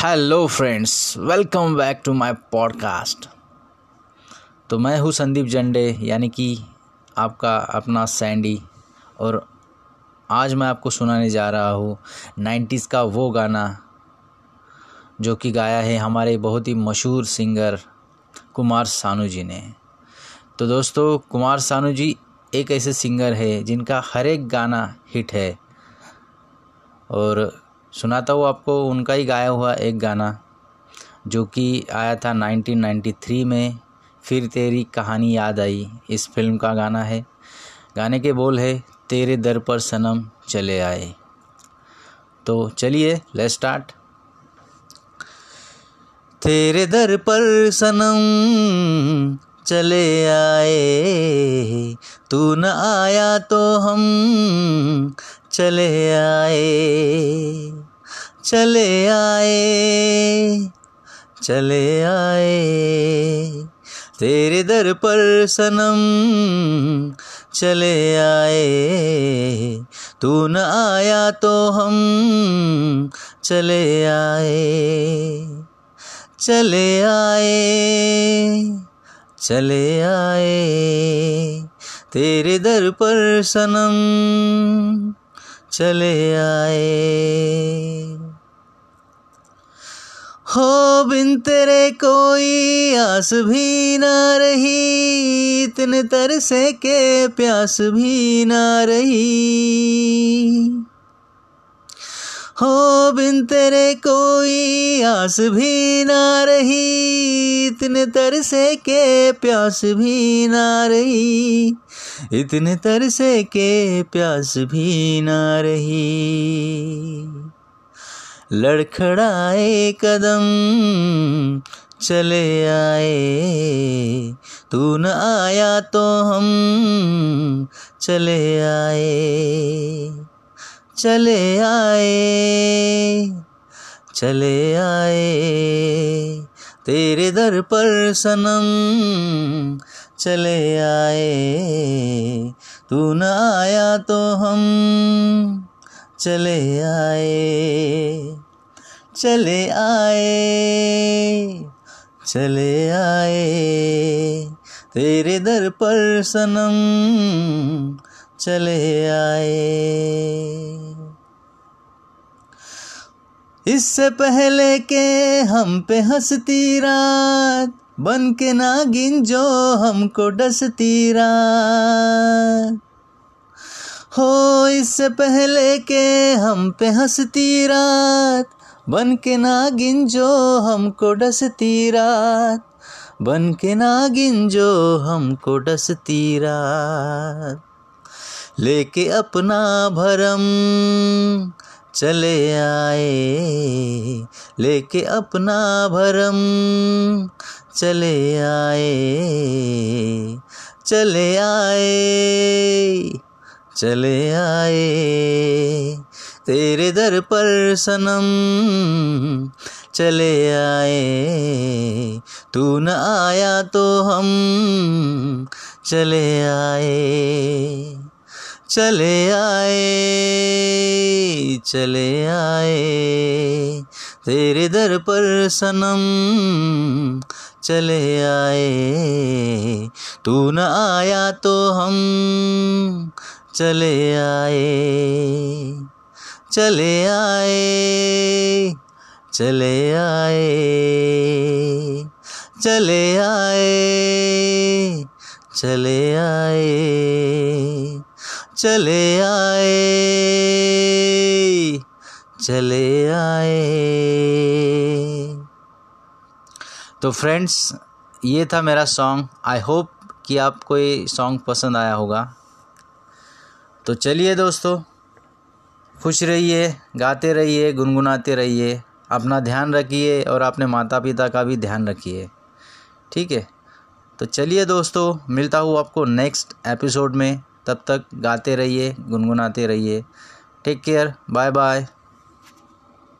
Hello friends welcome back to my podcast तो मैं हूँ संदीप जंडे, यानी कि आपका, अपना सैंडी और आज मैं आपको सुनाने जा रहा हूँ नाइन्टीज़ का वो गाना, जो कि गाया है हमारे बहुत ही मशहूर सिंगर कुमार सानू जी ने। तो दोस्तों, कुमार सानू जी एक ऐसे सिंगर है जिनका हर एक गाना हिट है। और सुनाता हूँ आपको, उनका ही गाया हुआ एक गाना, जो कि आया था 1993 में, फिर तेरी कहानी याद आई। इस फ़िल्म का गाना है। गाने के बोल है, तेरे दर पर सनम चले आए। तो चलिए ले स्टार्ट तेरे दर पर सनम चले आए, तू न आया तो हम चले आए। चले आए चले आए। तेरे दर पर सनम चले आए। तू न आया तो हम चले आए चले आए चले आए। तेरे दर पर सनम चले आए। हो बिन तेरे कोई आस भी ना रही, इतने तरसे के प्यास भी ना रही। हो बिन तेरे कोई आस भी ना रही, इतने तरसे के प्यास भी ना रही, इतने तरसे के प्यास भी ना रही। लड़खड़ाए कदम, चले आए। तू न आया तो हम चले आए। चले आए चले आए। तेरे दर पर सनम, चले आए। तू न आया तो हम चले आए। चले आए चले आए। तेरे दर पर सनम चले आए। इससे पहले के हम पे हंसती रात बन के नागिन जो हमको डसती रात। हो, इससे पहले के हम पे हंसती रात बन के नागिन जो हमको डसती रात। बन के नागिन जो हमको डसती रात। लेके अपना भरम चले आए। लेके अपना भरम चले आए। चले आए चले आए। तेरे दर पर सनम चले आए। तू न आया तो हम चले आए। चले आए चले आए। तेरे दर पर सनम चले आए। तू न आया तो हम चले आए। चले आए चले आए चले आए चले आए चले आए चले आए। तो फ्रेंड्स, ये था मेरा सॉन्ग आई होप कि आपको ये सॉन्ग पसंद आया होगा। तो चलिए दोस्तों खुश रहिए, गाते रहिए, गुनगुनाते रहिए, अपना ध्यान रखिए और अपने माता पिता का भी ध्यान रखिए। ठीक है? तो चलिए दोस्तों, मिलता हूँ आपको नेक्स्ट एपिसोड में। तब तक गाते रहिए, गुनगुनाते रहिए। Take care bye bye